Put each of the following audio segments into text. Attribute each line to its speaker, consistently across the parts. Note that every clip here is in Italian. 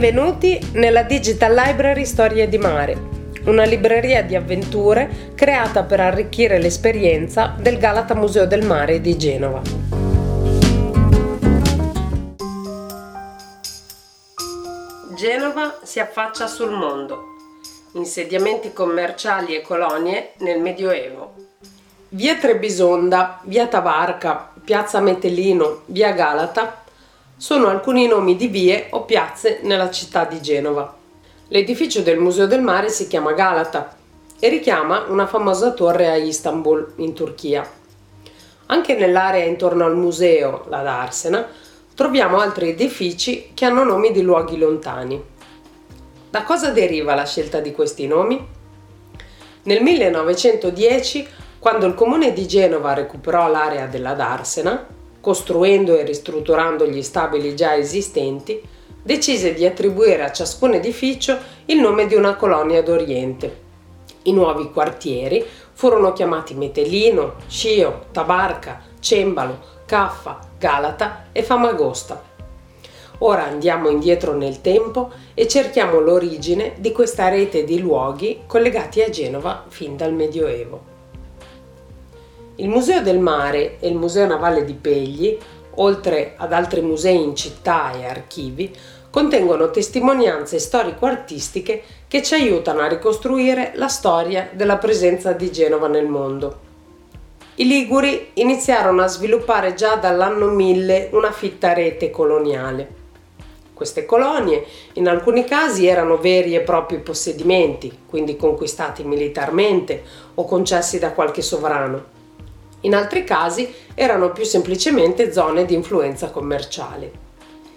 Speaker 1: Benvenuti nella Digital Library Storie di Mare, una libreria di avventure creata per arricchire l'esperienza del Galata Museo del Mare di Genova. Genova si affaccia sul mondo. Insediamenti commerciali e colonie nel Medioevo. Via Trebisonda, via Tavarca, piazza Metellino, via Galata sono alcuni nomi di vie o piazze nella città di Genova. L'edificio del Museo del Mare si chiama Galata e richiama una famosa torre a Istanbul, in Turchia. Anche nell'area intorno al museo, la Darsena, troviamo altri edifici che hanno nomi di luoghi lontani. Da cosa deriva la scelta di questi nomi? Nel 1910, quando il comune di Genova recuperò l'area della Darsena, costruendo e ristrutturando gli stabili già esistenti, decise di attribuire a ciascun edificio il nome di una colonia d'Oriente. I nuovi quartieri furono chiamati Metellino, Scio, Tabarca, Cembalo, Caffa, Galata e Famagosta. Ora andiamo indietro nel tempo e cerchiamo l'origine di questa rete di luoghi collegati a Genova fin dal Medioevo. Il Museo del Mare e il Museo Navale di Pegli, oltre ad altri musei in città e archivi, contengono testimonianze storico-artistiche che ci aiutano a ricostruire la storia della presenza di Genova nel mondo. I Liguri iniziarono a sviluppare già dall'anno 1000 una fitta rete coloniale. Queste colonie in alcuni casi erano veri e propri possedimenti, quindi conquistati militarmente o concessi da qualche sovrano in altri casi erano più semplicemente zone di influenza commerciale.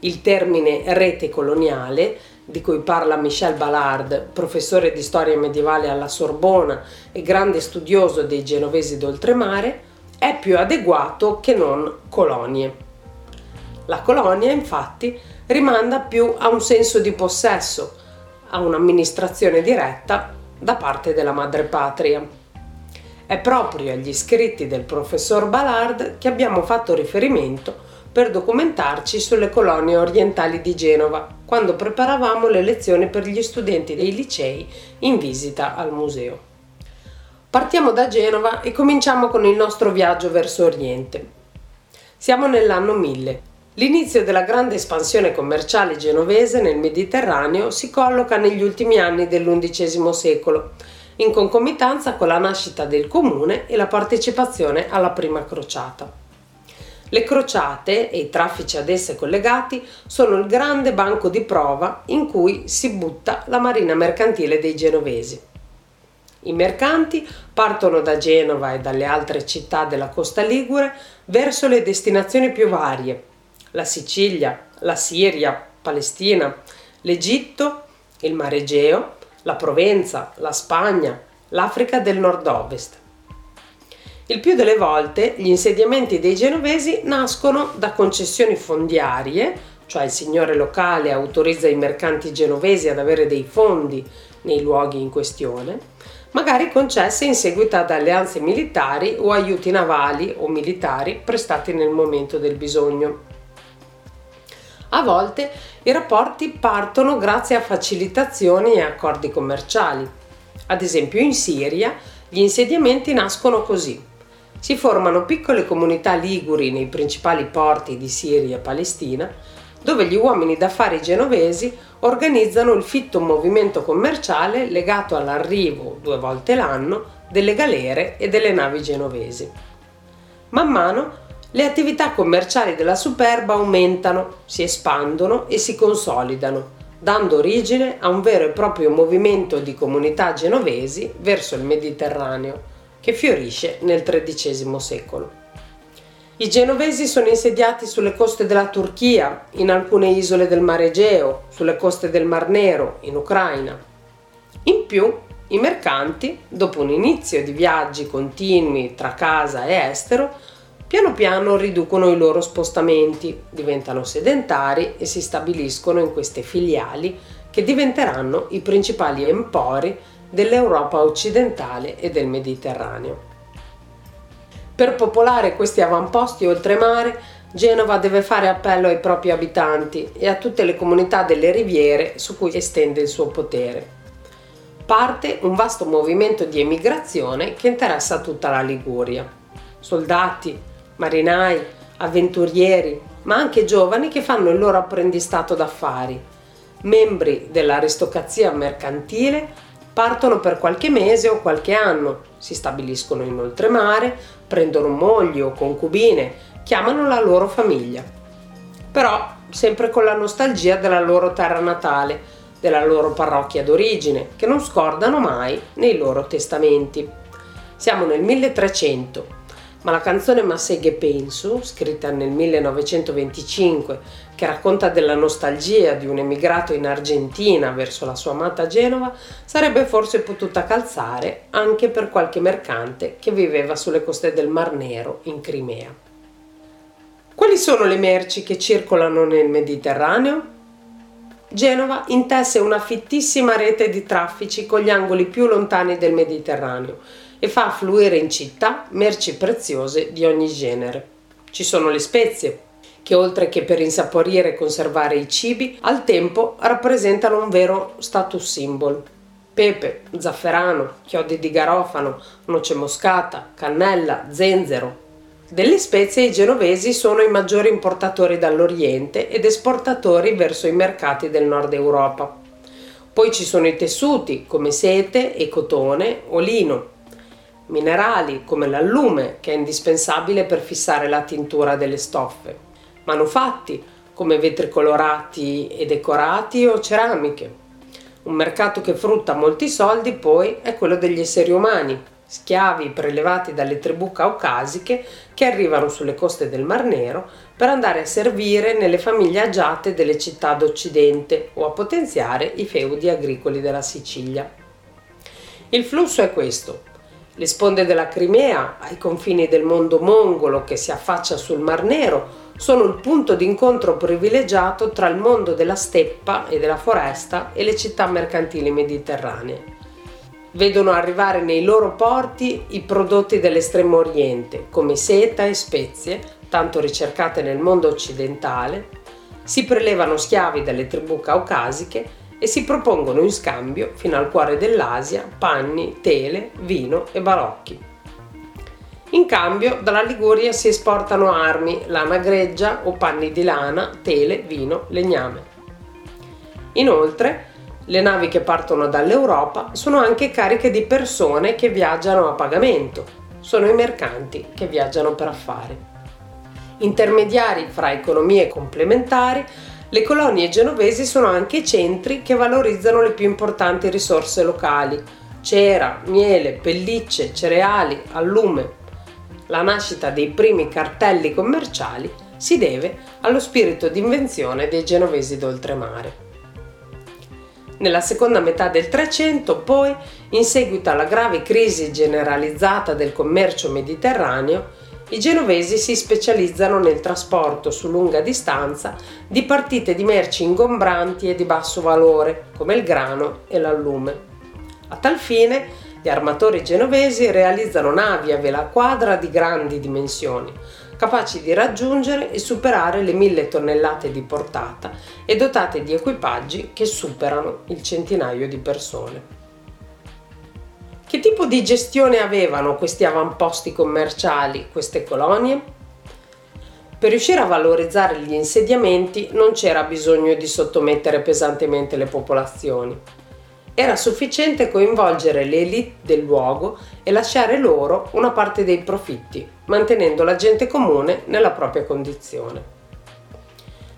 Speaker 1: Il termine rete coloniale, di cui parla Michel Ballard, professore di storia medievale alla Sorbona e grande studioso dei genovesi d'oltremare, è più adeguato che non colonie. La colonia, infatti, rimanda più a un senso di possesso, a un'amministrazione diretta da parte della madrepatria. È proprio agli scritti del professor Ballard che abbiamo fatto riferimento per documentarci sulle colonie orientali di Genova, quando preparavamo le lezioni per gli studenti dei licei in visita al museo. Partiamo da Genova e cominciamo con il nostro viaggio verso Oriente. Siamo nell'anno 1000. L'inizio della grande espansione commerciale genovese nel Mediterraneo si colloca negli ultimi anni dell'undicesimo secolo in concomitanza con la nascita del comune e la partecipazione alla prima crociata. Le crociate e i traffici ad esse collegati sono il grande banco di prova in cui si butta la marina mercantile dei genovesi. I mercanti partono da Genova e dalle altre città della costa ligure verso le destinazioni più varie, la Sicilia, la Siria, Palestina, l'Egitto, il Mar Egeo, la Provenza, la Spagna, l'Africa del nord-ovest. Il più delle volte gli insediamenti dei genovesi nascono da concessioni fondiarie, cioè il signore locale autorizza i mercanti genovesi ad avere dei fondi nei luoghi in questione, magari concesse in seguito ad alleanze militari o aiuti navali o militari prestati nel momento del bisogno. A volte i rapporti partono grazie a facilitazioni e accordi commerciali. Ad esempio in Siria gli insediamenti nascono così. Si formano piccole comunità liguri nei principali porti di Siria e Palestina, dove gli uomini d'affari genovesi organizzano il fitto movimento commerciale legato all'arrivo, due volte l'anno, delle galere e delle navi genovesi. Man mano le attività commerciali della Superba aumentano, si espandono e si consolidano, dando origine a un vero e proprio movimento di comunità genovesi verso il Mediterraneo, che fiorisce nel XIII secolo. I genovesi sono insediati sulle coste della Turchia, in alcune isole del Mar Egeo, sulle coste del Mar Nero, in Ucraina. In più, i mercanti, dopo un inizio di viaggi continui tra casa e estero, Piano piano riducono i loro spostamenti, diventano sedentari e si stabiliscono in queste filiali che diventeranno i principali empori dell'Europa occidentale e del Mediterraneo. Per popolare questi avamposti oltremare Genova deve fare appello ai propri abitanti e a tutte le comunità delle riviere su cui estende il suo potere. Parte un vasto movimento di emigrazione che interessa tutta la Liguria. Soldati, marinai, avventurieri, ma anche giovani che fanno il loro apprendistato d'affari. Membri dell'aristocrazia mercantile partono per qualche mese o qualche anno, si stabiliscono in oltremare, prendono mogli o concubine, chiamano la loro famiglia. Però sempre con la nostalgia della loro terra natale, della loro parrocchia d'origine, che non scordano mai nei loro testamenti. Siamo nel 1300, ma la canzone Masseghe Penso, scritta nel 1925, che racconta della nostalgia di un emigrato in Argentina verso la sua amata Genova, sarebbe forse potuta calzare anche per qualche mercante che viveva sulle coste del Mar Nero in Crimea. Quali sono le merci che circolano nel Mediterraneo? Genova intesse una fittissima rete di traffici con gli angoli più lontani del Mediterraneo e fa affluire in città merci preziose di ogni genere. Ci sono le spezie, che oltre che per insaporire e conservare i cibi, al tempo rappresentano un vero status symbol. Pepe, zafferano, chiodi di garofano, noce moscata, cannella, zenzero, delle spezie i genovesi sono i maggiori importatori dall'Oriente ed esportatori verso i mercati del nord Europa. Poi ci sono i tessuti come sete e cotone o lino, minerali come l'allume che è indispensabile per fissare la tintura delle stoffe, manufatti come vetri colorati e decorati o ceramiche. Un mercato che frutta molti soldi poi è quello degli esseri umani, schiavi prelevati dalle tribù caucasiche che arrivano sulle coste del Mar Nero per andare a servire nelle famiglie agiate delle città d'Occidente o a potenziare i feudi agricoli della Sicilia. Il flusso è questo. Le sponde della Crimea, ai confini del mondo mongolo che si affaccia sul Mar Nero, sono il punto d'incontro privilegiato tra il mondo della steppa e della foresta e le città mercantili mediterranee. Vedono arrivare nei loro porti i prodotti dell'estremo oriente, come seta e spezie, tanto ricercate nel mondo occidentale, si prelevano schiavi dalle tribù caucasiche e si propongono in scambio, fino al cuore dell'Asia, panni, tele, vino e balocchi. In cambio, dalla Liguria si esportano armi, lana greggia o panni di lana, tele, vino, legname. Inoltre, le navi che partono dall'Europa sono anche cariche di persone che viaggiano a pagamento, sono i mercanti che viaggiano per affari. Intermediari fra economie complementari, le colonie genovesi sono anche centri che valorizzano le più importanti risorse locali, cera, miele, pellicce, cereali, allume. La nascita dei primi cartelli commerciali si deve allo spirito di invenzione dei genovesi d'oltremare. Nella seconda metà del Trecento, poi, in seguito alla grave crisi generalizzata del commercio mediterraneo, i genovesi si specializzano nel trasporto su lunga distanza di partite di merci ingombranti e di basso valore, come il grano e l'allume. A tal fine, gli armatori genovesi realizzano navi a vela quadra di grandi dimensioni, capaci di raggiungere e superare le mille tonnellate di portata e dotate di equipaggi che superano il centinaio di persone. Che tipo di gestione avevano questi avamposti commerciali, queste colonie? Per riuscire a valorizzare gli insediamenti non c'era bisogno di sottomettere pesantemente le popolazioni. Era sufficiente coinvolgere le elite del luogo e lasciare loro una parte dei profitti, mantenendo la gente comune nella propria condizione.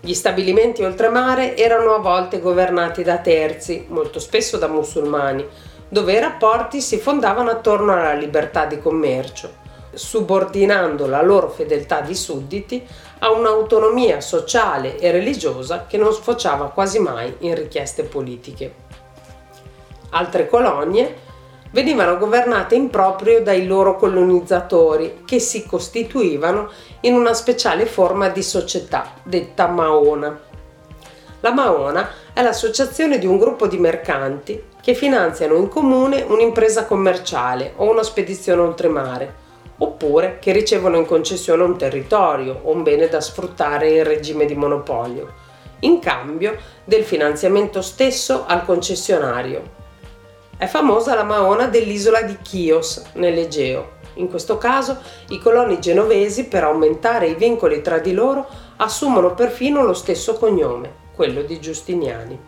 Speaker 1: Gli stabilimenti oltremare erano a volte governati da terzi, molto spesso da musulmani, dove i rapporti si fondavano attorno alla libertà di commercio, subordinando la loro fedeltà di sudditi a un'autonomia sociale e religiosa che non sfociava quasi mai in richieste politiche. Altre colonie venivano governate in proprio dai loro colonizzatori che si costituivano in una speciale forma di società detta Maona. La Maona è l'associazione di un gruppo di mercanti che finanziano in comune un'impresa commerciale o una spedizione oltremare oppure che ricevono in concessione un territorio o un bene da sfruttare in regime di monopolio, in cambio del finanziamento stesso al concessionario. È famosa la maona dell'isola di Chios, nell'Egeo. In questo caso i coloni genovesi, per aumentare i vincoli tra di loro, assumono perfino lo stesso cognome, quello di Giustiniani.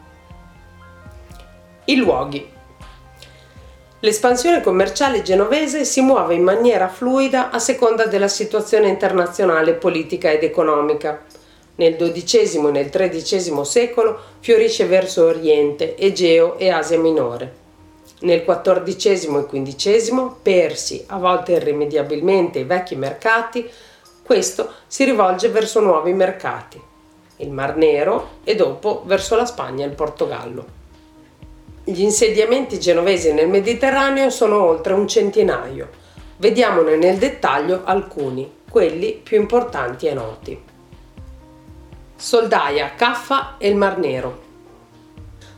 Speaker 1: I luoghi L'espansione commerciale genovese si muove in maniera fluida a seconda della situazione internazionale politica ed economica. Nel XII e nel XIII secolo fiorisce verso Oriente, Egeo e Asia Minore. Nel XIV e XV, persi a volte irrimediabilmente i vecchi mercati, questo si rivolge verso nuovi mercati, il Mar Nero e dopo verso la Spagna e il Portogallo. Gli insediamenti genovesi nel Mediterraneo sono oltre un centinaio. Vediamone nel dettaglio alcuni, quelli più importanti e noti. Soldaia, Caffa e il Mar Nero.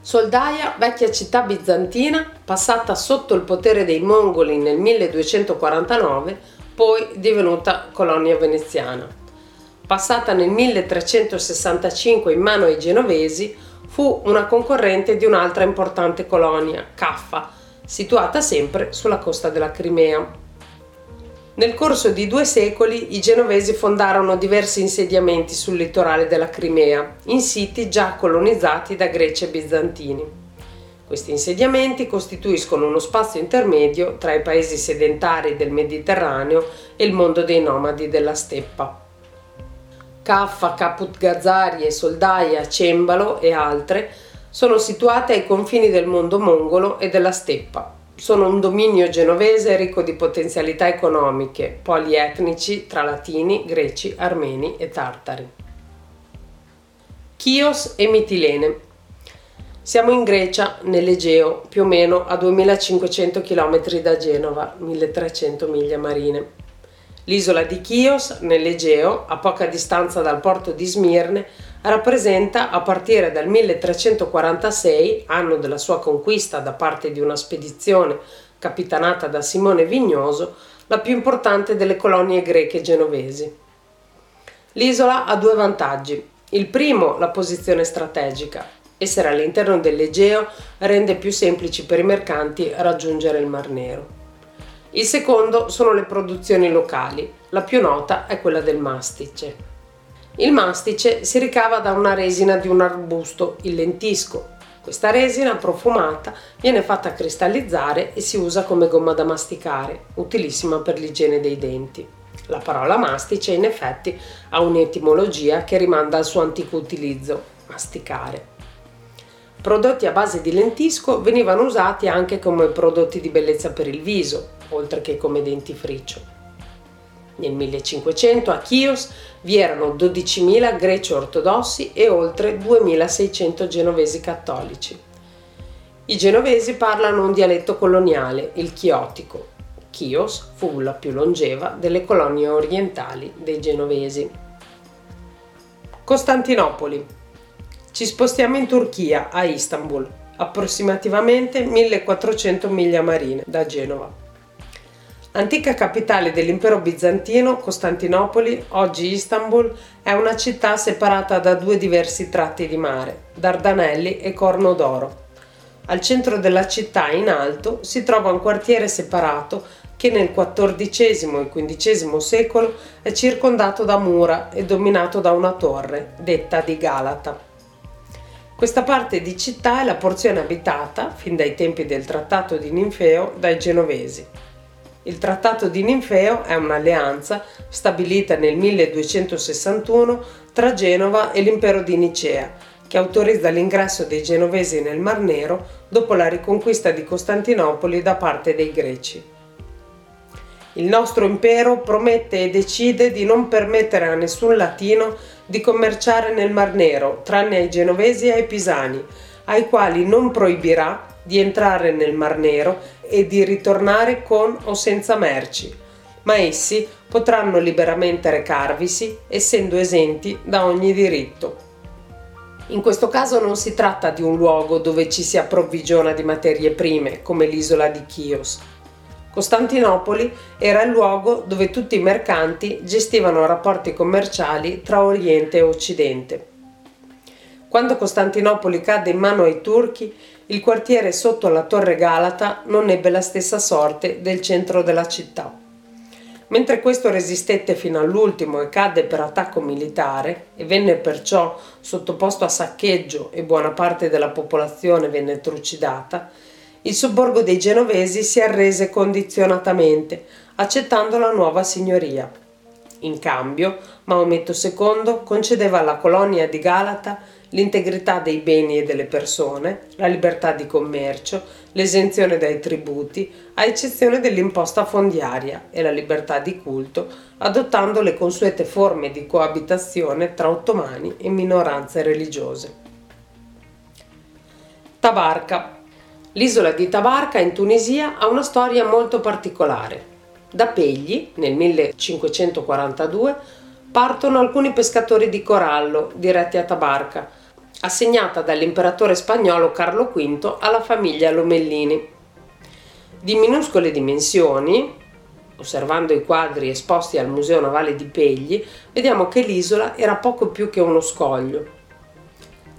Speaker 1: Soldaia, vecchia città bizantina, passata sotto il potere dei mongoli nel 1249, poi divenuta colonia veneziana. Passata nel 1365 in mano ai genovesi, fu una concorrente di un'altra importante colonia, Caffa, situata sempre sulla costa della Crimea. Nel corso di due secoli i genovesi fondarono diversi insediamenti sul litorale della Crimea, in siti già colonizzati da greci e bizantini. Questi insediamenti costituiscono uno spazio intermedio tra i paesi sedentari del Mediterraneo e il mondo dei nomadi della steppa. Caffa, Caput Gazzarie, Soldaia, Cembalo e altre sono situate ai confini del mondo mongolo e della steppa. Sono un dominio genovese ricco di potenzialità economiche, polietnici tra latini, greci, armeni e tartari. Chios e Mitilene. Siamo in Grecia, nell'Egeo, più o meno a 2500 km da Genova, 1300 miglia marine. L'isola di Chios, nell'Egeo, a poca distanza dal porto di Smirne, rappresenta a partire dal 1346, anno della sua conquista da parte di una spedizione capitanata da Simone Vignoso, la più importante delle colonie greche genovesi. L'isola ha due vantaggi. Il primo, la posizione strategica. Essere all'interno dell'Egeo rende più semplici per i mercanti raggiungere il Mar Nero. Il secondo sono le produzioni locali, la più nota è quella del mastice. Il mastice si ricava da una resina di un arbusto, il lentisco. Questa resina profumata viene fatta cristallizzare e si usa come gomma da masticare, utilissima per l'igiene dei denti. La parola mastice in effetti ha un'etimologia che rimanda al suo antico utilizzo, masticare. Prodotti a base di lentisco venivano usati anche come prodotti di bellezza per il viso, oltre che come dentifricio. Nel 1500 a Chios vi erano 12.000 greci ortodossi e oltre 2.600 genovesi cattolici. I genovesi parlano un dialetto coloniale, il chiotico. Chios fu la più longeva delle colonie orientali dei genovesi. Costantinopoli. Ci spostiamo in Turchia, a Istanbul, approssimativamente 1400 miglia marine da Genova. Antica capitale dell'impero bizantino, Costantinopoli, oggi Istanbul, è una città separata da due diversi tratti di mare, Dardanelli e Corno d'Oro. Al centro della città, in alto, si trova un quartiere separato che nel XIV e XV secolo è circondato da mura e dominato da una torre, detta di Galata. Questa parte di città è la porzione abitata, fin dai tempi del trattato di Ninfeo, dai genovesi. Il Trattato di Ninfeo è un'alleanza stabilita nel 1261 tra Genova e l'impero di Nicea, che autorizza l'ingresso dei genovesi nel Mar Nero dopo la riconquista di Costantinopoli da parte dei greci. Il nostro impero promette e decide di non permettere a nessun latino di commerciare nel Mar Nero, tranne ai genovesi e ai pisani, ai quali non proibirà di entrare nel Mar Nero e di ritornare con o senza merci, ma essi potranno liberamente recarvisi, essendo esenti da ogni diritto. In questo caso non si tratta di un luogo dove ci si approvvigiona di materie prime, come l'isola di Chios. Costantinopoli era il luogo dove tutti i mercanti gestivano rapporti commerciali tra Oriente e Occidente. Quando Costantinopoli cadde in mano ai turchi, il quartiere sotto la torre Galata non ebbe la stessa sorte del centro della città. Mentre questo resistette fino all'ultimo e cadde per attacco militare e venne perciò sottoposto a saccheggio e buona parte della popolazione venne trucidata, il sobborgo dei genovesi si arrese condizionatamente, accettando la nuova signoria. In cambio, Maometto II concedeva alla colonia di Galata l'integrità dei beni e delle persone, la libertà di commercio, l'esenzione dai tributi, a eccezione dell'imposta fondiaria e la libertà di culto, adottando le consuete forme di coabitazione tra ottomani e minoranze religiose. Tabarca. L'isola di Tabarca in Tunisia ha una storia molto particolare. Da Pegli, nel 1542, partono alcuni pescatori di corallo diretti a Tabarca, assegnata dall'imperatore spagnolo Carlo V alla famiglia Lomellini. Di minuscole dimensioni, osservando i quadri esposti al Museo Navale di Pegli, vediamo che l'isola era poco più che uno scoglio.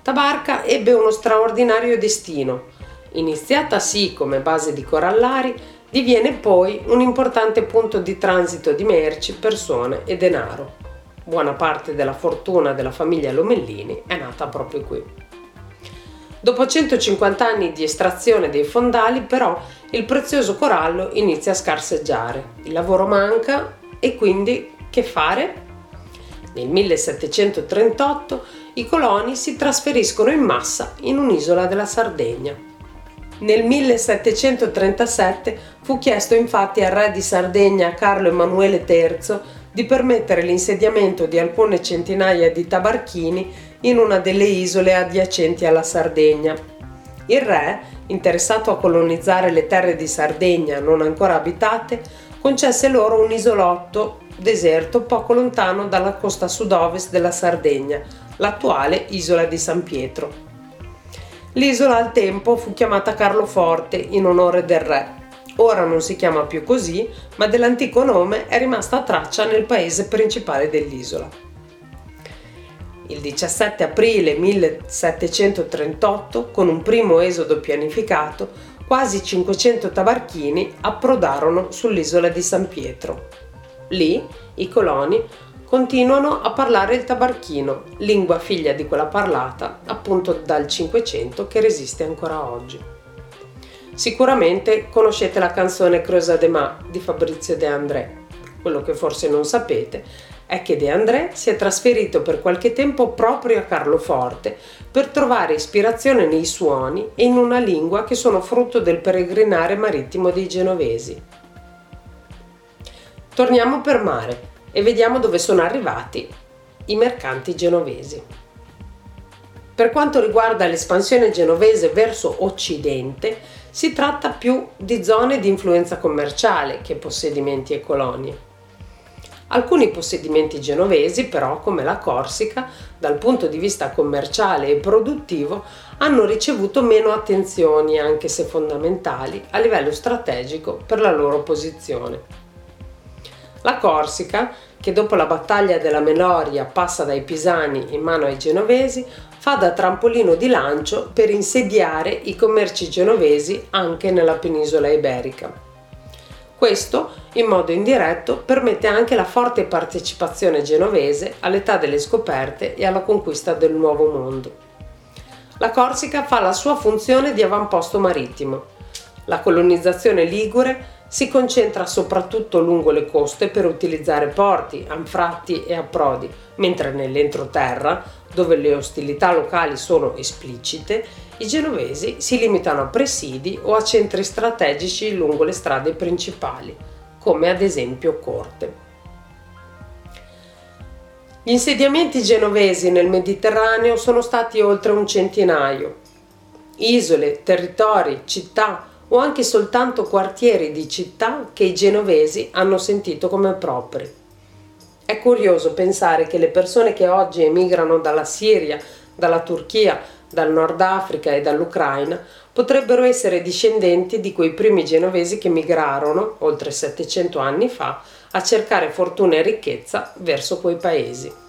Speaker 1: Tabarca ebbe uno straordinario destino. Iniziata sì come base di corallari, diviene poi un importante punto di transito di merci, persone e denaro buona parte della fortuna della famiglia Lomellini è nata proprio qui. Dopo 150 anni di estrazione dei fondali, però, il prezioso corallo inizia a scarseggiare. Il lavoro manca e quindi che fare? Nel 1738 i coloni si trasferiscono in massa in un'isola della Sardegna. Nel 1737 fu chiesto infatti al re di Sardegna Carlo Emanuele III di permettere l'insediamento di alcune centinaia di tabarchini in una delle isole adiacenti alla Sardegna. Il re, interessato a colonizzare le terre di Sardegna non ancora abitate, concesse loro un isolotto deserto poco lontano dalla costa sud-ovest della Sardegna, l'attuale isola di San Pietro. L'isola al tempo fu chiamata Carloforte in onore del re Ora non si chiama più così, ma dell'antico nome è rimasta traccia nel paese principale dell'isola. Il 17 aprile 1738, con un primo esodo pianificato, quasi 500 tabarchini approdarono sull'isola di San Pietro. Lì i coloni continuano a parlare il tabarchino, lingua figlia di quella parlata appunto dal 500 che resiste ancora oggi. Sicuramente conoscete la canzone Creusa de Ma di Fabrizio De André. Quello che forse non sapete è che De André si è trasferito per qualche tempo proprio a Carloforte per trovare ispirazione nei suoni e in una lingua che sono frutto del peregrinare marittimo dei genovesi. Torniamo per mare e vediamo dove sono arrivati i mercanti genovesi. Per quanto riguarda l'espansione genovese verso occidente, si tratta più di zone di influenza commerciale che possedimenti e colonie. Alcuni possedimenti genovesi, però, come la Corsica, dal punto di vista commerciale e produttivo, hanno ricevuto meno attenzioni, anche se fondamentali, a livello strategico per la loro posizione. La Corsica, che dopo la battaglia della Meloria passa dai pisani in mano ai genovesi, fa da trampolino di lancio per insediare i commerci genovesi anche nella penisola iberica. Questo, in modo indiretto, permette anche la forte partecipazione genovese all'età delle scoperte e alla conquista del Nuovo Mondo. La Corsica fa la sua funzione di avamposto marittimo. La colonizzazione ligure si concentra soprattutto lungo le coste per utilizzare porti, anfratti e approdi, mentre nell'entroterra, dove le ostilità locali sono esplicite, i genovesi si limitano a presidi o a centri strategici lungo le strade principali, come ad esempio Corte. Gli insediamenti genovesi nel Mediterraneo sono stati oltre un centinaio. Isole, territori, città, o anche soltanto quartieri di città che i genovesi hanno sentito come propri. È curioso pensare che le persone che oggi emigrano dalla Siria, dalla Turchia, dal Nord Africa e dall'Ucraina potrebbero essere discendenti di quei primi genovesi che migrarono, oltre 700 anni fa, a cercare fortuna e ricchezza verso quei paesi.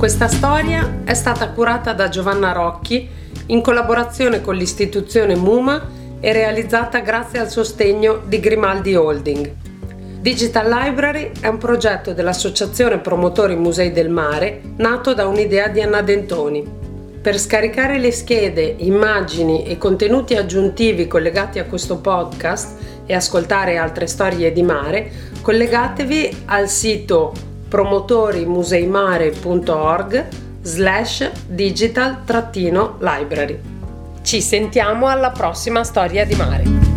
Speaker 1: Questa storia è stata curata da Giovanna Rocchi in collaborazione con l'istituzione MUMA e realizzata grazie al sostegno di Grimaldi Holding. Digital Library è un progetto dell'Associazione Promotori Musei del Mare nato da un'idea di Anna Dentoni. Per scaricare le schede, immagini e contenuti aggiuntivi collegati a questo podcast e ascoltare altre storie di mare, collegatevi al sito promotorimuseimare.org slash digital-library. Ci sentiamo alla prossima storia di mare.